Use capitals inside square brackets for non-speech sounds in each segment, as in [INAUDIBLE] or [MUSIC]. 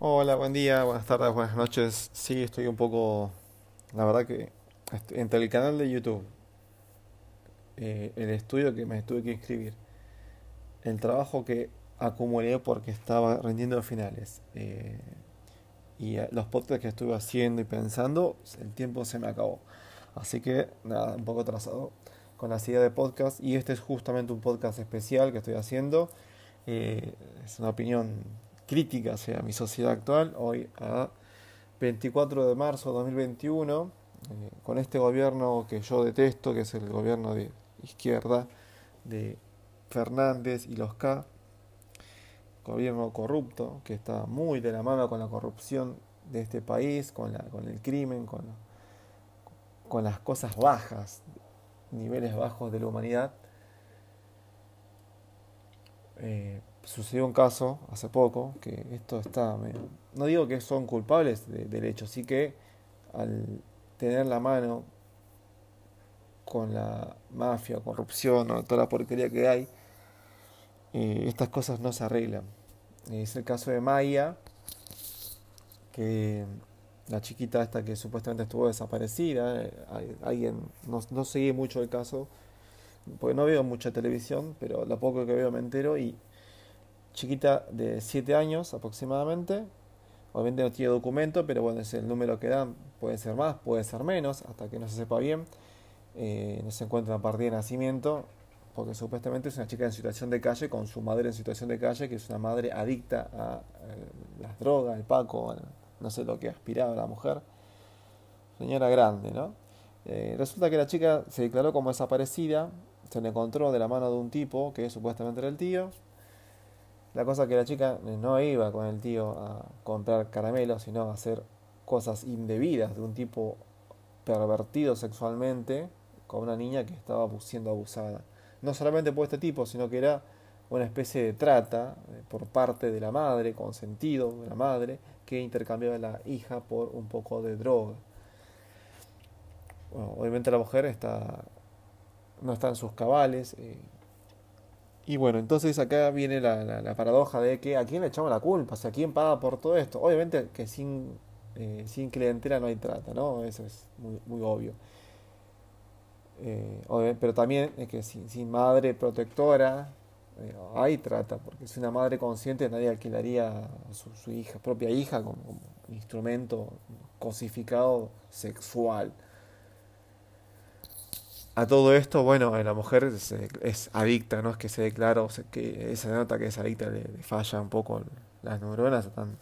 Hola, buen día, buenas tardes, buenas noches. Sí, estoy un poco, la verdad que entre el canal de YouTube, eh, el estudio que me tuve que inscribir, el trabajo que acumulé porque estaba rindiendo finales eh, y eh, los podcasts que estuve haciendo y pensando, el tiempo se me acabó. Así que nada, un poco atrasado con la idea de podcast y este es justamente un podcast especial que estoy haciendo. Es una opinión crítica hacia mi sociedad actual, hoy a 24 de marzo de 2021, eh, con este gobierno que yo detesto, que es el gobierno de izquierda de Fernández y los K, gobierno corrupto, que está muy de la mano con la corrupción de este país, con, la, con el crimen, con, con las cosas bajas, niveles bajos de la humanidad. Eh, sucedió un caso hace poco que esto está, no digo que son culpables de- del hecho, sí que al tener la mano con la mafia, corrupción toda la porquería que hay, eh, estas cosas no se arreglan. Es el caso de Maya, que la chiquita esta que supuestamente estuvo desaparecida, eh, alguien, no, no seguí mucho el caso, porque no veo mucha televisión, pero lo poco que veo me entero y chiquita de 7 años aproximadamente. Obviamente no tiene documento, pero bueno, es el número que dan. Puede ser más, puede ser menos, hasta que no se sepa bien. Eh, no se encuentra una partida de nacimiento, porque supuestamente es una chica en situación de calle con su madre en situación de calle, que es una madre adicta a eh, las drogas, el paco, no sé lo que aspiraba la mujer. Señora grande, ¿no? Eh, resulta que la chica se declaró como desaparecida, se le encontró de la mano de un tipo que supuestamente era el tío. La cosa que la chica no iba con el tío a comprar caramelos, sino a hacer cosas indebidas de un tipo pervertido sexualmente con una niña que estaba siendo abusada. No solamente por este tipo, sino que era una especie de trata eh, por parte de la madre, consentido de la madre, que intercambiaba a la hija por un poco de droga. Bueno, obviamente la mujer está, no está en sus cabales. eh, y bueno, entonces acá viene la, la- paradoja de que a quién le echamos la culpa, o sea, quién paga por todo esto. Obviamente que sin, eh, sin clientela no hay trata, ¿no? Eso es muy, muy obvio. Eh, pero también es que sin, sin madre protectora eh, hay trata, porque si una madre consciente nadie alquilaría a su, su hija, propia hija como instrumento cosificado sexual. A todo esto, bueno, la mujer es, es adicta, no es que se declara o se- que se nota que es adicta, le, le falla un poco las neuronas, están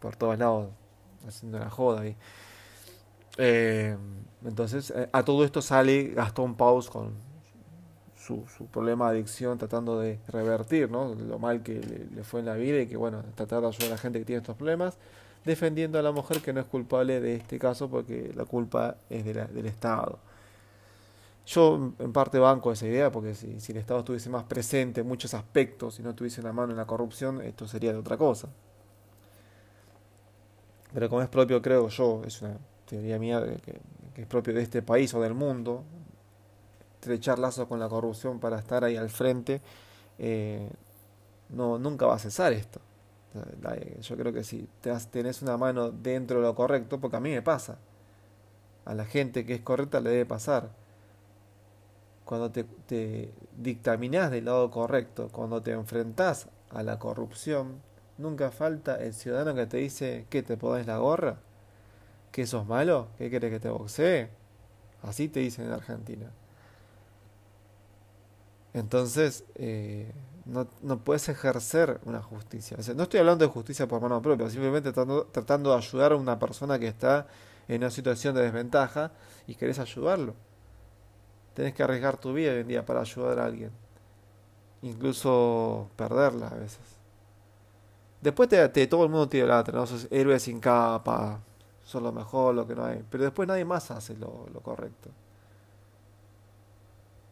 por todos lados haciendo la joda ahí. Eh, entonces, eh, a todo esto sale Gastón Paus con su, su problema de adicción, tratando de revertir, ¿no? Lo mal que le, le fue en la vida y que, bueno, tratar de ayudar a la gente que tiene estos problemas, defendiendo a la mujer que no es culpable de este caso porque la culpa es de la- del Estado. Yo en parte banco esa idea porque si, el Estado estuviese más presente en muchos aspectos y no tuviese una mano en la corrupción, esto sería de otra cosa. Pero como es propio, creo yo, es una teoría mía que, es propio de este país o del mundo, estrechar lazos con la corrupción para estar ahí al frente, eh, no, nunca va a cesar esto. Yo creo que si tenés una mano dentro de lo correcto, porque a mí me pasa, a la gente que es correcta le debe pasar. Cuando te, te dictaminás del lado correcto, cuando te enfrentás a la corrupción, nunca falta el ciudadano que te dice que te podés la gorra, que sos malo, que querés que te boxee. Así te dicen en Argentina. Entonces, eh, no, puedes ejercer una justicia. No estoy hablando de justicia por mano propia, simplemente tratando, tratando de ayudar a una persona que está en una situación de desventaja y querés ayudarlo. Tenés que arriesgar tu vida hoy en día para ayudar a alguien, incluso perderla a veces. Después te, todo el mundo te idolatra, ¿no? Sos héroe sin capa, sos lo mejor, lo que no hay. Pero después nadie más hace lo, correcto.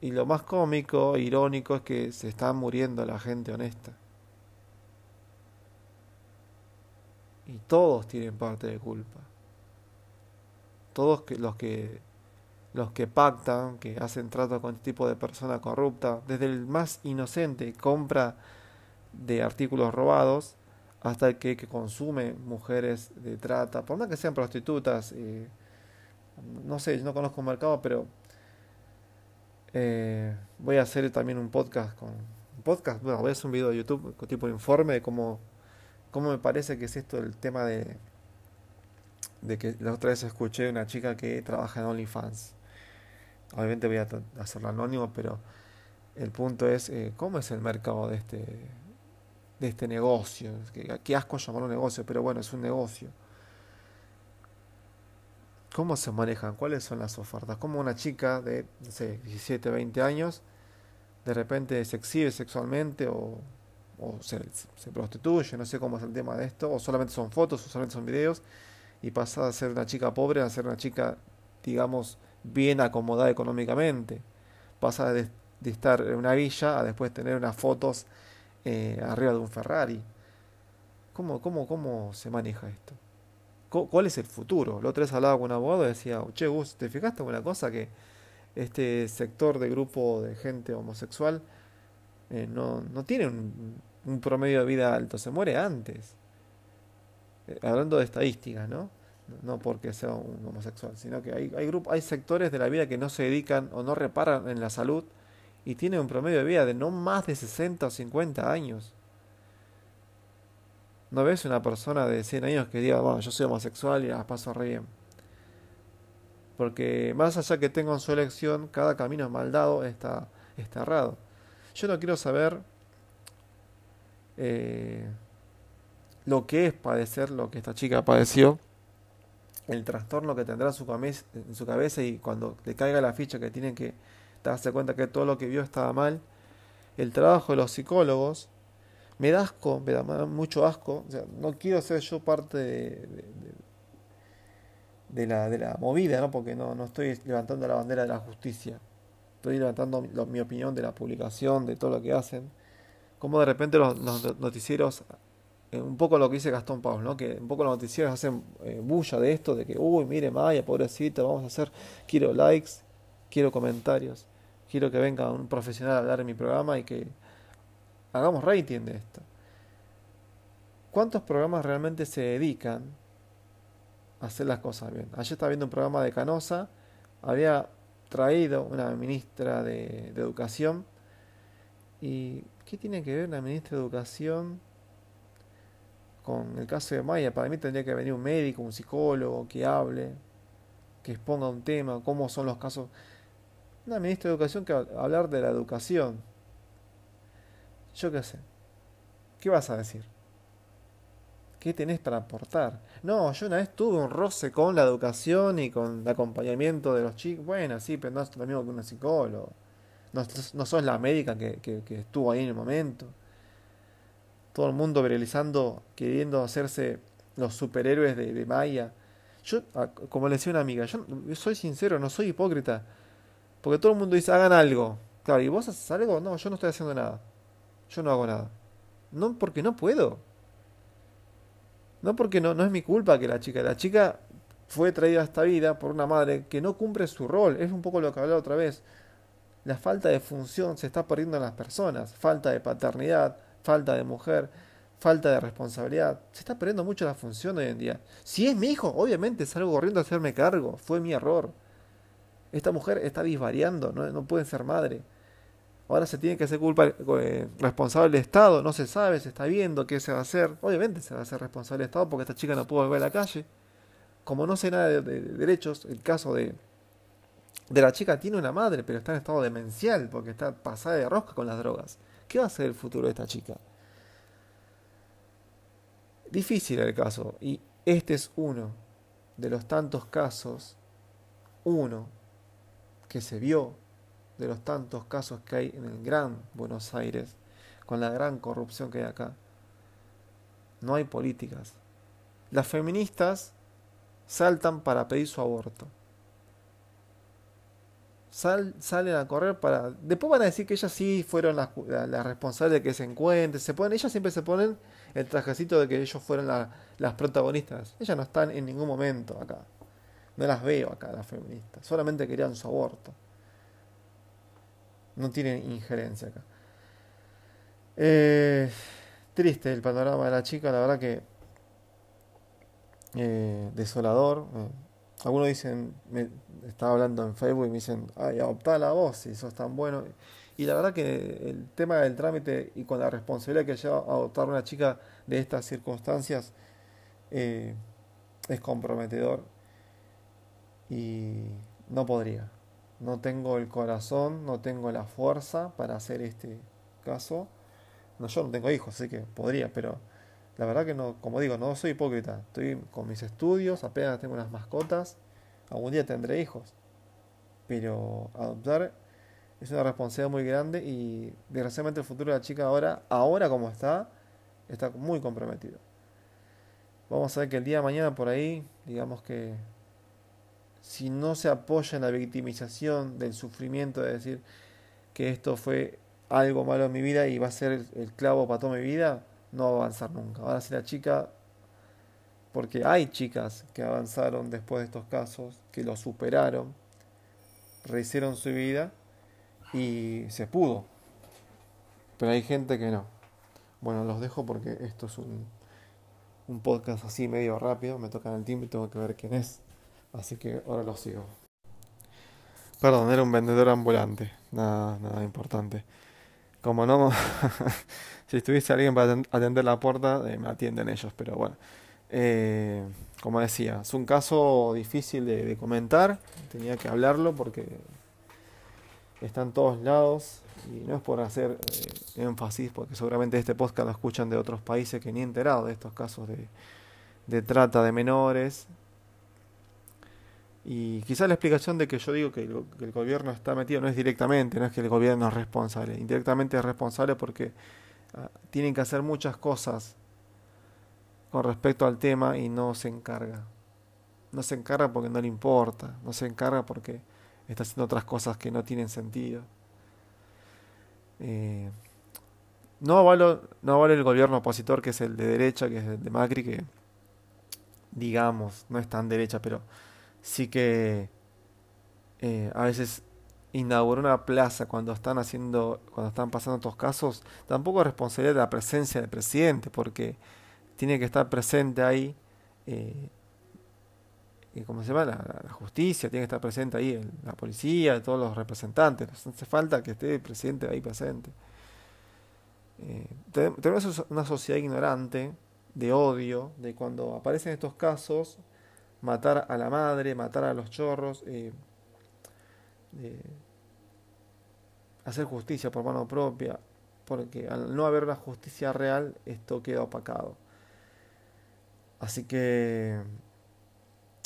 Y lo más cómico, irónico, es que se está muriendo la gente honesta. Y todos tienen parte de culpa. Todos los que los que pactan, que hacen trato con este tipo de persona corrupta, desde el más inocente compra de artículos robados hasta el que, consume mujeres de trata, por más que sean prostitutas. Eh, no sé, yo no conozco un mercado, pero eh, voy a hacer también un podcast con un podcast, bueno, voy a hacer un video de YouTube con tipo de informe de cómo, cómo me parece que es esto el tema de de que la otra vez escuché una chica que trabaja en OnlyFans. Obviamente voy a hacerlo anónimo, pero el punto es eh, cómo es el mercado de este de este negocio. Qué asco llamarlo negocio, pero bueno, es un negocio. ¿Cómo se manejan? ¿Cuáles son las ofertas? ¿Cómo una chica de, no sé, 17, 20 años de repente se exhibe sexualmente o, o se, se, prostituye? No sé cómo es el tema de esto. O solamente son fotos o solamente son videos. Y pasa a ser una chica pobre a ser una chica, digamos, bien acomodada económicamente. Pasa de estar en una villa a después tener unas fotos eh, arriba de un Ferrari. ¿Cómo, cómo, ¿Cómo se maneja esto? ¿Cuál es el futuro? La otra vez hablaba con un abogado y decía, che, Gus, ¿te fijaste en una cosa? Que este sector de grupo de gente homosexual eh, no, no, tiene un, un, promedio de vida alto, se muere antes. Eh, hablando de estadísticas, ¿no? No porque sea un homosexual, sino que hay, hay, hay sectores de la vida que no se dedican o no reparan en la salud y tiene un promedio de vida de no más de 60 o 50 años. No ves una persona de 100 años que diga, bueno, yo soy homosexual y las paso re bien. Porque más allá que tenga en su elección, cada camino mal dado está, está errado. Yo no quiero saber eh, lo que es padecer lo que esta chica padeció, el trastorno que tendrá en su, en su cabeza y cuando le caiga la ficha que tiene que darse cuenta que todo lo que vio estaba mal. El trabajo de los psicólogos me da asco, me da mucho asco. No quiero ser yo parte de, de, la, de la movida, ¿no? porque no, no estoy levantando la bandera de la justicia. Estoy levantando mi, opinión de la publicación, de todo lo que hacen. Como de repente los, noticieros un poco lo que dice Gastón Pau, ¿no? que un poco los noticieros hacen eh, bulla de esto, de que, uy, mire Maya, pobrecita, vamos a hacer, quiero likes, quiero comentarios quiero que venga un profesional a hablar en mi programa y que hagamos rating de esto. ¿Cuántos programas realmente se dedican a hacer las cosas bien? Ayer estaba viendo un programa de Canosa, había traído una ministra de, de Educación. ¿Y qué tiene que ver una ministra de Educación con el caso de Maya? Para mí tendría que venir un médico, un psicólogo que hable, que exponga un tema, cómo son los casos una ministra de Educación que hablar de la educación. Yo qué sé. ¿Qué vas a decir? ¿Qué tenés para aportar? No, yo una vez tuve un roce con la educación y con el acompañamiento de los chicos. Bueno, sí, pero no es lo mismo que un psicólogo. No, no sos la médica que, que, estuvo ahí en el momento. Todo el mundo viralizando, queriendo hacerse los superhéroes de, Maya. Yo, como le decía una amiga, yo soy sincero, no soy hipócrita. Porque todo el mundo dice, hagan algo. Claro, ¿y vos haces algo? No, yo no estoy haciendo nada. Yo no hago nada. No, porque no puedo. No porque no, no es mi culpa que la chica. La chica fue traída a esta vida por una madre que no cumple su rol. Es un poco lo que hablaba otra vez. La falta de función se está perdiendo en las personas. Falta de paternidad, falta de mujer, falta de responsabilidad. Se está perdiendo mucho la función hoy en día. Si es mi hijo, obviamente salgo corriendo a hacerme cargo. Fue mi error. Esta mujer está disvariando, no, no puede ser madre. Ahora se tiene que hacer culpa eh, responsable del Estado, no se sabe, se está viendo qué se va a hacer. Obviamente se va a hacer responsable del Estado porque esta chica no pudo volver a la calle. Como no sé nada de, derechos, el caso de, de la chica tiene una madre, pero está en estado demencial porque está pasada de rosca con las drogas. ¿Qué va a ser el futuro de esta chica? Difícil el caso, y este es uno de los tantos casos, uno que se vio de los tantos casos que hay en el gran Buenos Aires, con la gran corrupción que hay acá. No hay políticas. Las feministas saltan para pedir su aborto. Salen a correr para... Después van a decir que ellas sí fueron las, responsables de que se encuentren. Se ponen, ellas siempre se ponen el trajecito de que ellos fueron las protagonistas. Ellas no están en ningún momento acá. No las veo acá, las feministas. Solamente querían su aborto. No tienen injerencia acá. Eh, triste el panorama de la chica, la verdad que eh, desolador. Eh. Algunos dicen, me estaba hablando en Facebook y me dicen, ay, adoptá la voz si sos tan bueno. Y la verdad que el tema del trámite y con la responsabilidad que lleva a adoptar una chica de estas circunstancias eh, es comprometedor y no podría. No tengo el corazón, no tengo la fuerza para hacer este caso. No, yo no tengo hijos, así que podría, pero la verdad que no, como digo, no soy hipócrita. Estoy con mis estudios, apenas tengo unas mascotas. Algún día tendré hijos. Pero adoptar es una responsabilidad muy grande y desgraciadamente el futuro de la chica ahora, ahora como está, está muy comprometido. Vamos a ver que el día de mañana por ahí, digamos que si no se apoya en la victimización del sufrimiento, de decir que esto fue algo malo en mi vida y va a ser el, clavo para toda mi vida, no va a avanzar nunca. Ahora si la chica, porque hay chicas que avanzaron después de estos casos, que lo superaron, rehicieron su vida y se pudo. Pero hay gente que no. Bueno, los dejo porque esto es un, un podcast así medio rápido. Me tocan el timbre y tengo que ver quién es. Así que ahora lo sigo. Perdón, era un vendedor ambulante. Nada, nada importante. Como no, [LAUGHS] si estuviese alguien para atender la puerta, eh, me atienden ellos. Pero bueno, eh, como decía, es un caso difícil de, comentar. Tenía que hablarlo porque está en todos lados y no es por hacer eh, énfasis, porque seguramente este podcast lo escuchan de otros países que ni enterado de estos casos de trata de menores. Y quizás la explicación de que yo digo que el, gobierno está metido no es directamente, no es que el gobierno es responsable, indirectamente es responsable porque ah, tienen que hacer muchas cosas con respecto al tema y no se encarga. No se encarga porque no le importa, no se encarga porque está haciendo otras cosas que no tienen sentido. Eh, no avalo, no el gobierno opositor que es el de derecha, que es el de Macri, que digamos, no es tan derecha, pero sí que eh, a veces inauguró una plaza cuando están haciendo, cuando están pasando estos casos, tampoco es responsabilidad de la presencia del presidente, porque tiene que estar presente ahí eh, ¿cómo se llama? La, justicia, tiene que estar presente ahí, la policía, todos los representantes. Hace falta que esté el presidente ahí presente. Eh, tenemos una sociedad ignorante, de odio, de cuando aparecen estos casos, matar a la madre, matar a los chorros, eh, hacer justicia por mano propia, porque al no haber una justicia real, esto queda opacado. Así que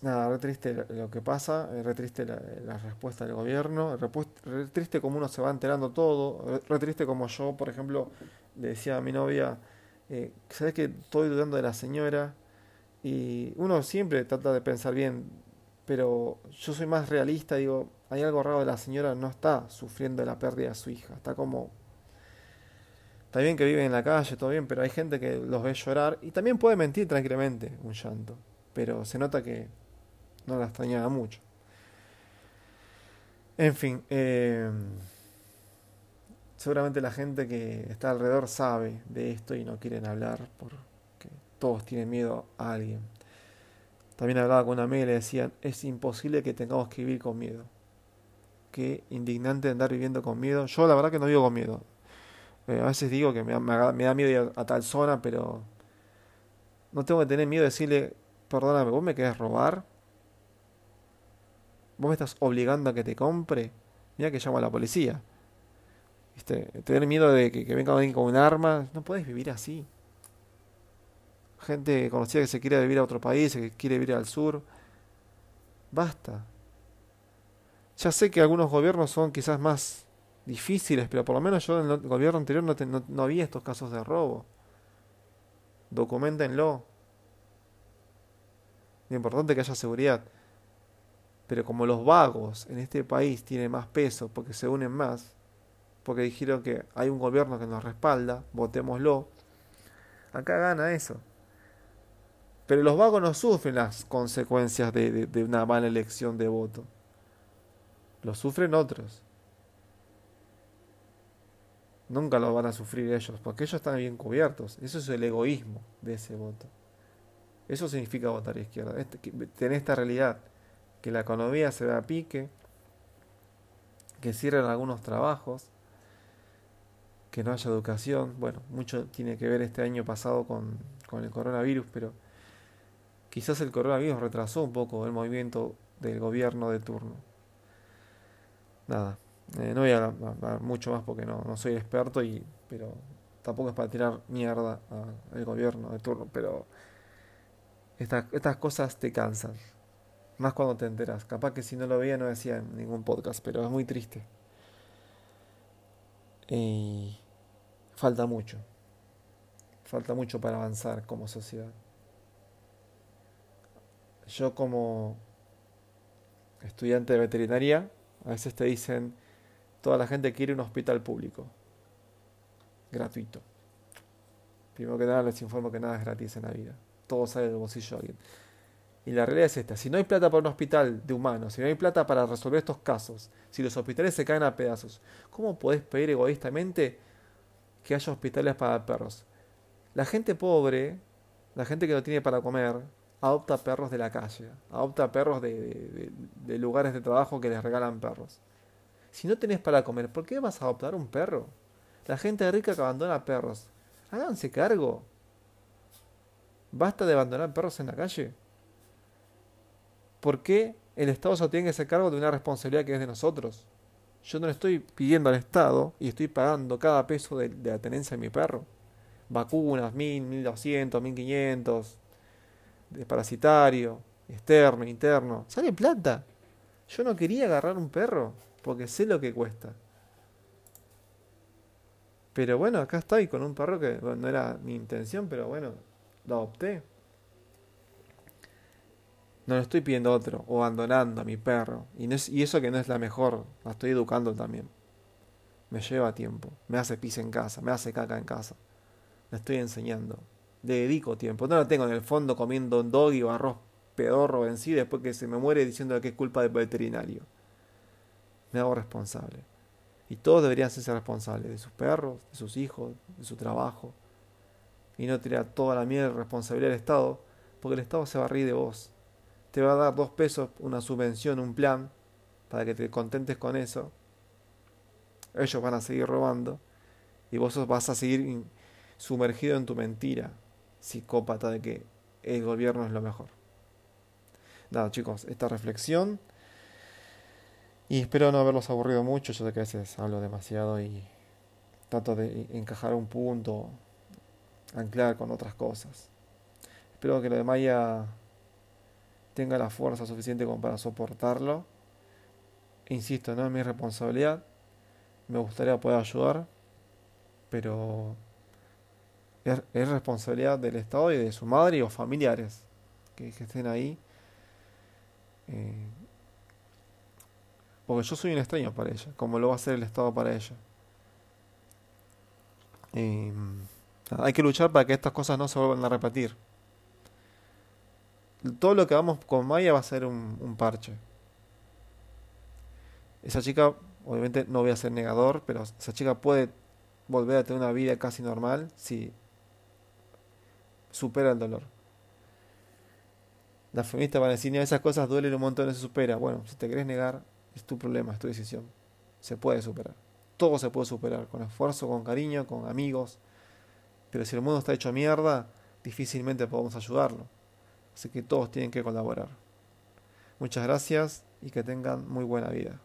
Nada, re triste lo que pasa, re triste la, respuesta del gobierno, re, triste como uno se va enterando todo, re, triste como yo, por ejemplo, le decía a mi novia, eh, ¿sabes que estoy dudando de la señora? Y uno siempre trata de pensar bien, pero yo soy más realista, digo, hay algo raro de la señora, no está sufriendo la pérdida de su hija, está como... Está bien que vive en la calle, todo bien, pero hay gente que los ve llorar y también puede mentir tranquilamente un llanto, pero se nota que no la extrañaba mucho. En fin, eh, seguramente la gente que está alrededor sabe de esto y no quieren hablar porque todos tienen miedo a alguien. También hablaba con una amiga y le decían, es imposible que tengamos que vivir con miedo. Qué indignante andar viviendo con miedo. Yo la verdad que no vivo con miedo. Eh, a veces digo que me, da miedo ir a, tal zona, pero no tengo que tener miedo de decirle, perdóname, vos me querés robar, vos me estás obligando a que te compre, mira que llamo a la policía. ¿Viste? Tener miedo de que, venga alguien con un arma, no puedes vivir así. Gente conocida que se quiere vivir a otro país, que quiere vivir al sur. Basta. Ya sé que algunos gobiernos son quizás más difíciles, pero por lo menos yo en el gobierno anterior no, no, había estos casos de robo. Documentenlo. Lo importante es que haya seguridad. Pero como los vagos en este país tienen más peso porque se unen más, porque dijeron que hay un gobierno que nos respalda, votémoslo, acá gana eso. Pero los vagos no sufren las consecuencias de, una mala elección de voto. Lo sufren otros. Nunca lo van a sufrir ellos, porque ellos están bien cubiertos. Eso es el egoísmo de ese voto. Eso significa votar izquierda. Este, esta realidad, que la economía se vea a pique, que cierren algunos trabajos, que no haya educación. Bueno, mucho tiene que ver este año pasado con, con el coronavirus, pero quizás el coronavirus retrasó un poco el movimiento del gobierno de turno. Nada, eh, no voy a hablar mucho más porque no, soy experto, y, pero tampoco es para tirar mierda al gobierno de turno, pero estas, estas cosas te cansan. Más cuando te enteras. Capaz que si no lo veía no decía en ningún podcast, pero es muy triste. Y falta mucho. Falta mucho para avanzar como sociedad. Yo como estudiante de veterinaria, a veces te dicen, toda la gente quiere un hospital público, gratuito. Primero que nada les informo que nada es gratis en la vida. Todo sale del bolsillo de alguien. Y la realidad es esta, si no hay plata para un hospital de humanos, si no hay plata para resolver estos casos, si los hospitales se caen a pedazos, ¿cómo podés pedir egoístamente que haya hospitales para perros? La gente pobre, la gente que no tiene para comer, adopta perros de la calle, adopta perros de, lugares de trabajo que les regalan perros. Si no tenés para comer, ¿por qué vas a adoptar un perro? La gente rica que abandona perros, háganse cargo. Basta de abandonar perros en la calle. ¿Por qué el Estado se tiene que hacer cargo de una responsabilidad que es de nosotros? Yo no le estoy pidiendo al Estado y estoy pagando cada peso de, de la tenencia de mi perro. Vacunas, 1000, 1200, 1500, de parasitario, externo, interno, sale plata. Yo no quería agarrar un perro porque sé lo que cuesta. Pero bueno, acá estoy con un perro que no era mi intención, pero bueno, lo adopté. No le estoy pidiendo otro o abandonando a mi perro. Y, no es, y eso que no es la mejor, la estoy educando también. Me lleva tiempo, me hace pis en casa, me hace caca en casa. Le estoy enseñando dedico tiempo. No lo tengo en el fondo comiendo un doggy o arroz pedorro en sí después que se me muere diciendo que es culpa del veterinario. Me hago responsable. Y todos deberían ser responsables de sus perros, de sus hijos, de su trabajo. Y no tirar toda la mierda de responsabilidad del Estado, porque el Estado se va a reír de vos. Te va a dar dos pesos, una subvención, un plan, para que te contentes con eso. Ellos van a seguir robando y vos vas a seguir sumergido en tu mentira, psicópata de que el gobierno es lo mejor. Nada, chicos, esta reflexión. Y espero no haberlos aburrido mucho. Yo sé que a veces hablo demasiado y trato de encajar un punto, anclar con otras cosas. Espero que lo de Maya tenga la fuerza suficiente como para soportarlo. Insisto, no es mi responsabilidad. Me gustaría poder ayudar, pero es, responsabilidad del Estado y de su madre o familiares que, estén ahí. Eh, porque yo soy un extraño para ella, como lo va a ser el Estado para ella. Eh, hay que luchar para que estas cosas no se vuelvan a repetir. Todo lo que hagamos con Maya va a ser un, un parche. Esa chica, obviamente no voy a ser negador, pero esa chica puede volver a tener una vida casi normal si supera el dolor. Las feministas van a decir, esas cosas duelen un montón, no se supera. Bueno, si te querés negar, es tu problema, es tu decisión. Se puede superar. Todo se puede superar, con esfuerzo, con cariño, con amigos. Pero si el mundo está hecho mierda, difícilmente podemos ayudarlo. Así que todos tienen que colaborar. Muchas gracias y que tengan muy buena vida.